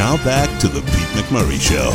Now back to the Pete McMurray Show.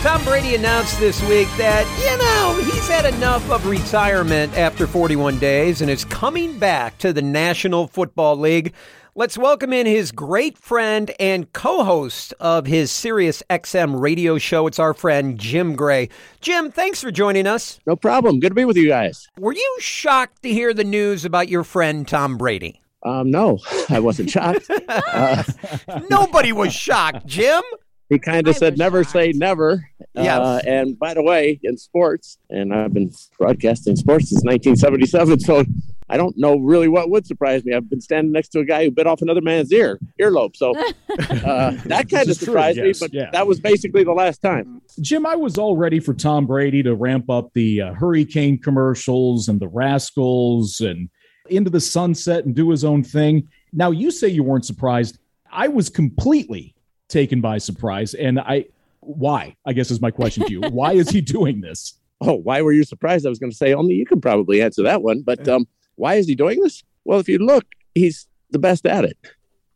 Tom Brady announced this week that, you know, he's had enough of retirement after 41 days and is coming back to the National Football League. Let's welcome in his great friend and co host of his Sirius XM radio show. It's our friend Jim Gray. Jim, thanks for joining us. No problem. Good to be with you guys. Were you shocked to hear the news about your friend Tom Brady? Um, no, I wasn't shocked. Uh, Nobody was shocked, Jim. he kind of said, never shocked. say never. Yes. Uh, and by the way, in sports, and I've been broadcasting sports since 1977, so I don't know really what would surprise me. I've been standing next to a guy who bit off another man's ear, earlobe. So uh, that kind of is true, surprised yes, me, but yeah. that was basically the last time. Jim, I was all ready for Tom Brady to ramp up the uh, hurricane commercials and the rascals and into the sunset and do his own thing. Now, you say you weren't surprised. I was completely taken by surprise. And I, why? I guess is my question to you. Why is he doing this? Oh, why were you surprised? I was going to say only you can probably answer that one. But um, why is he doing this? Well, if you look, he's the best at it.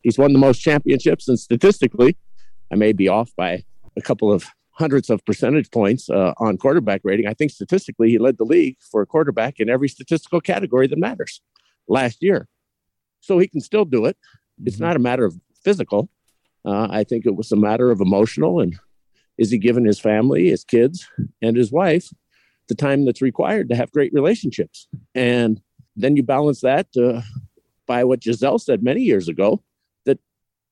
He's won the most championships, and statistically, I may be off by a couple of hundreds of percentage points uh, on quarterback rating. I think statistically, he led the league for a quarterback in every statistical category that matters last year. So he can still do it. It's not a matter of physical. Uh, I think it was a matter of emotional and is he giving his family, his kids, and his wife the time that's required to have great relationships. And then you balance that uh, by what Gisele said many years ago that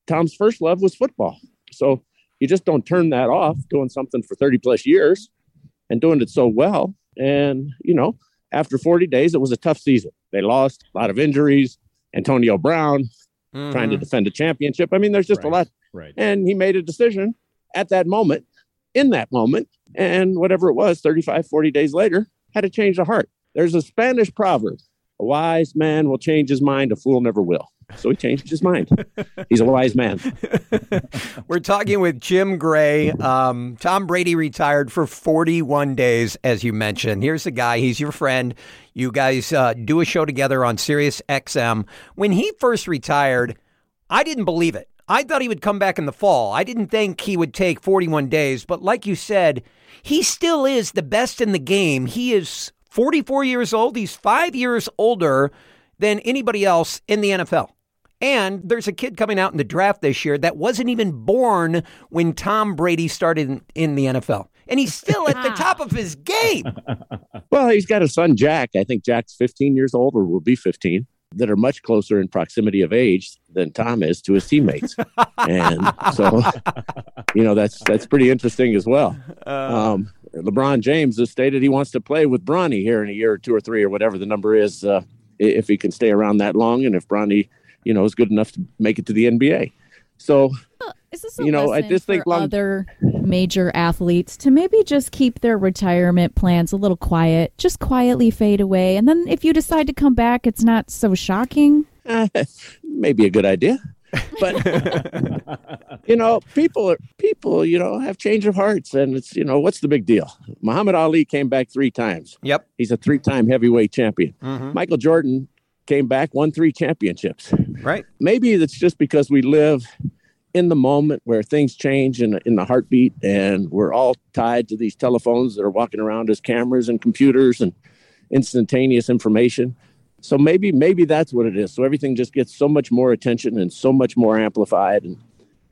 Tom's first love was football. So you just don't turn that off doing something for 30 plus years and doing it so well. And, you know, after 40 days, it was a tough season. They lost a lot of injuries. Antonio Brown trying to mm-hmm. defend a championship. I mean, there's just a lot Right. and he made a decision at that moment in that moment and whatever it was 35 40 days later had to change the heart there's a spanish proverb a wise man will change his mind a fool never will so he changed his mind he's a wise man We're talking with Jim Gray. Um, Tom Brady retired for 41 days, as you mentioned. Here's the guy. He's your friend. You guys uh, do a show together on Sirius XM. When he first retired, I didn't believe it. I thought he would come back in the fall. I didn't think he would take 41 days. But like you said, he still is the best in the game. He is 44 years old. He's five years older than anybody else in the NFL. And there's a kid coming out in the draft this year that wasn't even born when Tom Brady started in, in the NFL. And he's still at the top of his game. well he's got a son jack. I think jack's 15 years old or will be 15 that are much closer in proximity of age than tom is to his teammates. And so you know that's that's pretty interesting as well. Um, LeBron James has stated he wants to play with Bronny here in a year or two or three or whatever the number is, uh, if he can stay around that long, and if Bronny, you know, is good enough to make it to the NBA. So Is this a You know, I just think for long- other major athletes to maybe just keep their retirement plans a little quiet, just quietly fade away, and then if you decide to come back, it's not so shocking. eh, maybe a good idea, but you know, people are people, you know, have change of hearts, and it's you know, what's the big deal? Muhammad Ali came back three times. Yep. He's a three-time heavyweight champion. Mhm. Michael Jordan came back, won three championships. Right. maybe it's just because we live in the moment where things change in, in the heartbeat and we're all tied to these telephones that are walking around as cameras and computers and instantaneous information so maybe maybe that's what it is so everything just gets so much more attention and so much more amplified and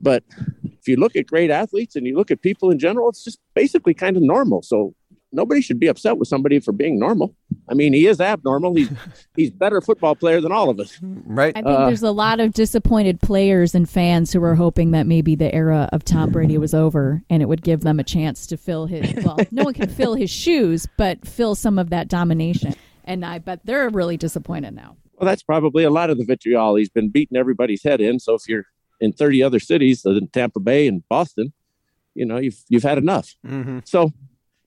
but if you look at great athletes and you look at people in general it's just basically kind of normal so nobody should be upset with somebody for being normal i mean he is abnormal he's he's better football player than all of us Right. I think Uh, there's a lot of disappointed players and fans who are hoping that maybe the era of Tom Brady was over and it would give them a chance to fill his well, no one can fill his shoes, but fill some of that domination. And I bet they're really disappointed now. Well, that's probably a lot of the vitriol. He's been beating everybody's head in. So if you're in 30 other cities, other than Tampa Bay and Boston, you know, you've you've had enough. hmm So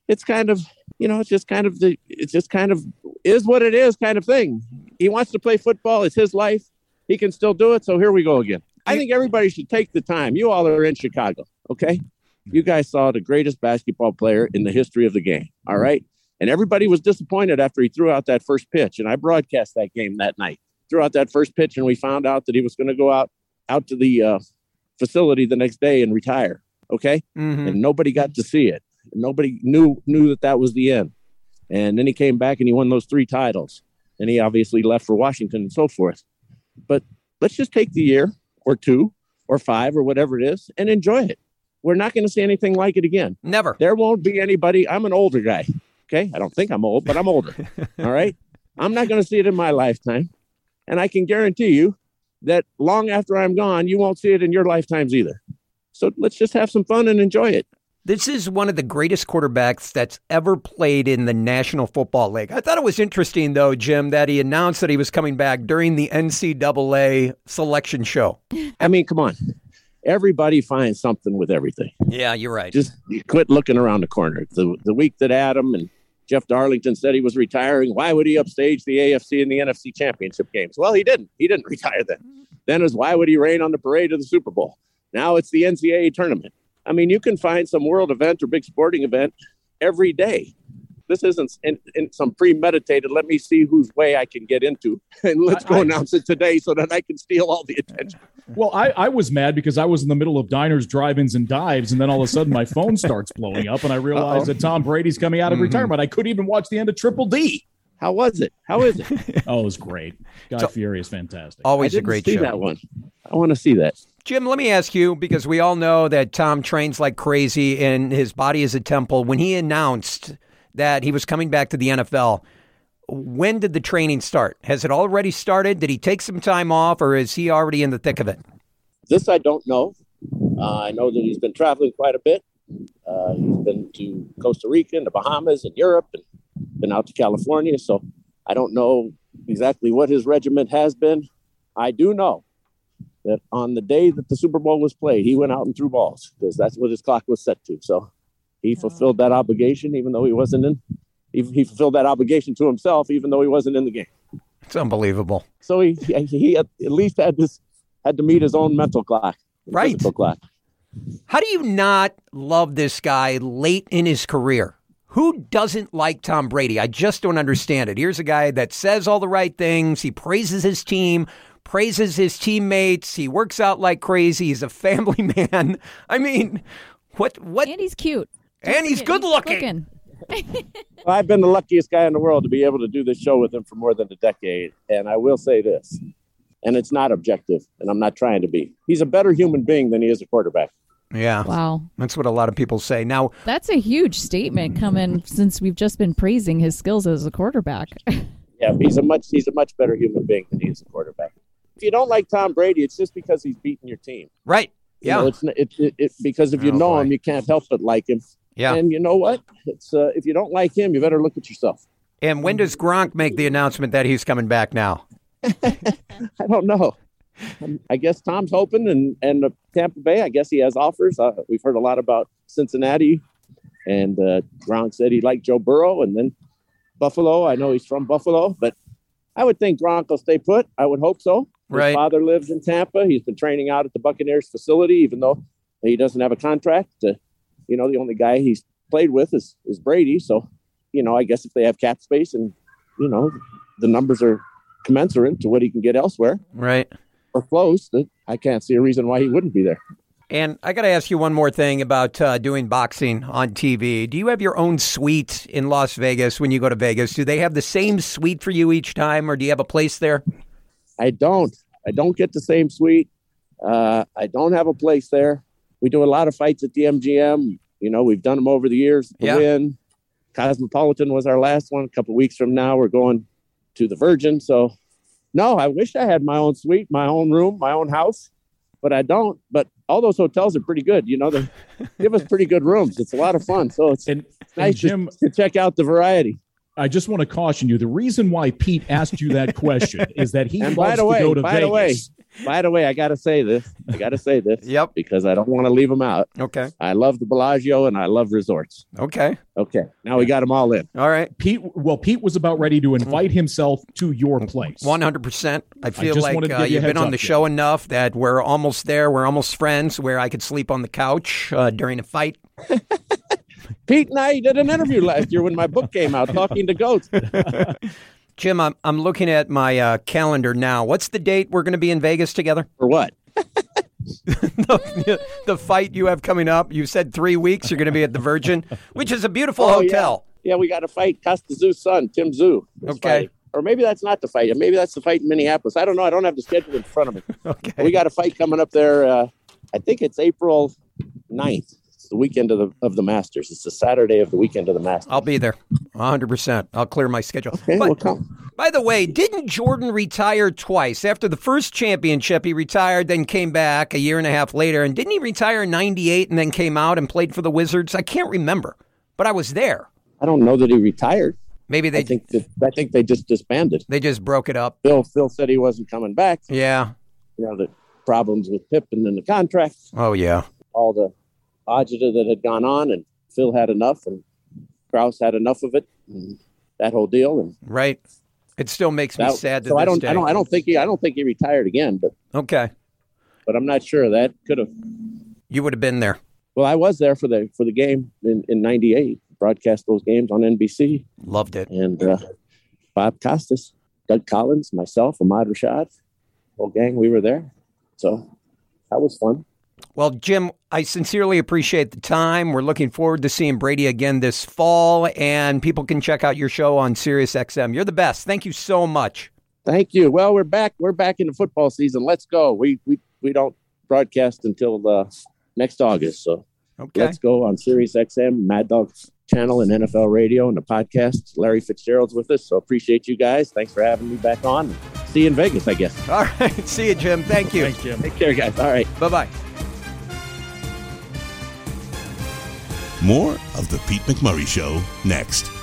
it's kind of, you know, it's just kind of the, it's just kind of is what it is kind of thing. He wants to play football. It's his life. He can still do it. So here we go again. I think everybody should take the time. You all are in Chicago, okay? You guys saw the greatest basketball player in the history of the game, all right? And everybody was disappointed after he threw out that first pitch. And I broadcast that game that night. Threw out that first pitch, and we found out that he was going to go out out to the uh, facility the next day and retire. Okay, Mhm. and nobody got to see it. Nobody knew knew that that was the end. And then he came back and he won those three titles. And he obviously left for Washington and so forth. But let's just take the year or two or five or whatever it is and enjoy it. We're not going to see anything like it again. Never. There won't be anybody. I'm an older guy. Okay. I don't think I'm old, but I'm older. All right. I'm not going to see it in my lifetime. And I can guarantee you that long after I'm gone, you won't see it in your lifetimes either. So let's just have some fun and enjoy it. This is one of the greatest quarterbacks that's ever played in the National Football League. I thought it was interesting, though, Jim, that he announced that he was coming back during the NCAA selection show. I mean, come on. Everybody finds something with everything. Yeah, you're right. Just you quit looking around the corner. The the week that Adam and Jeff Darlington said he was retiring, why would he upstage the AFC and the NFC championship games? Well, he didn't. He didn't retire then. Then is why would he rain on the parade of the Super Bowl? Now it's the NCAA tournament. I mean, you can find some world event or big sporting event every day. This isn't in, in some premeditated. Let me see whose way I can get into, and let's go I- I- announce it today so that I can steal all the attention. Well, I, I was mad because I was in the middle of diners, drive-ins, and dives, and then all of a sudden my phone starts blowing up, and I realized Uh-oh. that Tom Brady's coming out of Mhm. retirement. I couldn't even watch the end of Triple D. How was it? How is it? Oh, it was great. Guy So- Fieri is fantastic. Always a didn't great see show. that one. I want to see that. Jim, let me ask you because we all know that Tom trains like crazy and his body is a temple. When he announced that he was coming back to the NFL, when did the training start? Has it already started? Did he take some time off or is he already in the thick of it? This I don't know. Uh, I know that he's been traveling quite a bit. Uh, he's been to Costa Rica and the Bahamas and Europe and been out to California. So I don't know exactly what his regiment has been. I do know that on the day that the Super Bowl was played, he went out and threw balls because that's what his clock was set to. So he oh. fulfilled that obligation, even though he wasn't in. He, he fulfilled that obligation to himself, even though he wasn't in the game. It's unbelievable. So he he, he at least had this had to meet his own mental clock, Right. physical clock. How do you not love this guy late in his career? Who doesn't like Tom Brady? I just don't understand it. Here's a guy that says all the right things. He praises his team, praises his teammates. He works out like crazy. He's a family man. I mean, what what And he's cute. And he's good looking. I've been the luckiest guy in the world to be able to do this show with him for more than a decade. And I will say this, and it's not objective, and I'm not trying to be. He's a better human being than he is a quarterback. Yeah. Wow. That's what a lot of people say. Now, That's a huge statement coming since we've just been praising his skills as a quarterback. Yeah, he's a much he's a much better human being than he is a quarterback. If you don't like Tom Brady, it's just because he's beating your team. right. You Yeah. know, it's it, it, it, because if you Oh, know boy. him, you can't help but like him. Yeah. And you know what? It's uh, if you don't like him, you better look at yourself. And when does Gronk make the announcement that he's coming back now? I don't know. Um, I guess Tom's hoping, and and uh, Tampa Bay. I guess he has offers. Uh, we've heard a lot about Cincinnati, and uh, Gronk said he liked Joe Burrow, and then Buffalo. I know he's from Buffalo, but I would think Gronk will stay put. I would hope so. His Right. father lives in Tampa. He's been training out at the Buccaneers facility, even though he doesn't have a contract. Uh, you know, the only guy he's played with is is Brady. So, you know, I guess if they have cap space and you know the numbers are commensurate to what he can get elsewhere Right. or close, that I can't see a reason why he wouldn't be there. And I got to ask you one more thing about uh, doing boxing on TV. Do you have your own suite in Las Vegas when you go to Vegas? Do they have the same suite for you each time, or do you have a place there? I don't. I don't get the same suite. Uh, I don't have a place there. We do a lot of fights at the MGM. You know, we've done them over the years. The Yeah. Wynn, Cosmopolitan was our last one. A couple weeks from now, we're going to the Virgin. So, no, I wish I had my own suite, my own room, my own house, but I don't. But all those hotels are pretty good. You know, they give us pretty good rooms. It's a lot of fun. So it's And, and nice to- Jim, to check out the variety. I just want to caution you. The reason why Pete asked you that question is that he And loves by the way, to go to by Vegas. the way, by the way, I got to say this. I got to say this Yep. because I don't want to leave them out. Okay. I love the Bellagio and I love resorts. Okay. Okay, now we got them all in. All right. Pete, well, Pete was about ready to invite himself to your place. One hundred percent. I feel just like wanted to uh, give you you've been on the Jim. show enough that we're almost there. We're almost friends. Where I could sleep on the couch uh, during a fight. Pete and I did an interview last year when my book came out, Talking to Goats. Jim, I'm I'm looking at my uh, calendar now. What's the date we're going to be in Vegas together? For what? the, the fight you have coming up. You said three weeks. You're going to be at the Virgin, which is a beautiful Oh, hotel. Yeah, we got to fight Kostya Tszyu's son, Tim Tszyu. Okay. fighting. Or maybe that's not the fight. Maybe that's the fight in Minneapolis. I don't know. I don't have the schedule in front of me. Okay. We got a fight coming up there. Uh, I think it's April 9th. The weekend of the of the Masters. It's the Saturday of the weekend of the Masters. I'll be there, 100. percent I'll clear my schedule. Okay, But- well, come. By the way, didn't Jordan retire twice? After the first championship, he retired, then came back a year and a half later. And didn't he retire in 98 and then came out and played for the Wizards? I can't remember, but I was there. I don't know that he retired. Maybe they I think that I think they just disbanded. they just broke it up. Phil Phil said he wasn't coming back. Yeah. You know the problems with Pippen and the contract, Oh, yeah. all the agita that had gone on, and Phil had enough, and Krause had enough of it, and that whole deal. And Right. It still makes me that, sad to so I don't day. I don't I don't think he I don't think he retired again, but Okay. but I'm not sure that could have. You would have been there. Well, I was there for the for the game in in '98. Broadcast those games on NBC, Loved it. and uh, Bob Costas, Doug Collins, myself, Ahmad Rashad, whole gang. We were there, so that was fun. Well, Jim, I sincerely appreciate the time. We're looking forward to seeing Brady again this fall, and people can check out your show on SiriusXM. You're the best. Thank you so much. Thank you. Well, we're back. We're back in the football season. Let's go. We we we don't broadcast until uh, next August, so Okay. let's go on SiriusXM, Mad Dog channel, and NFL Radio, and the podcast. Larry Fitzgerald's with us, so appreciate you guys. Thanks for having me back on. See you in Vegas, I guess. All right. See you, Jim. Thank you. Thanks, Jim. Take care, guys. All right. Bye bye. More of The Pete McMurray Show next.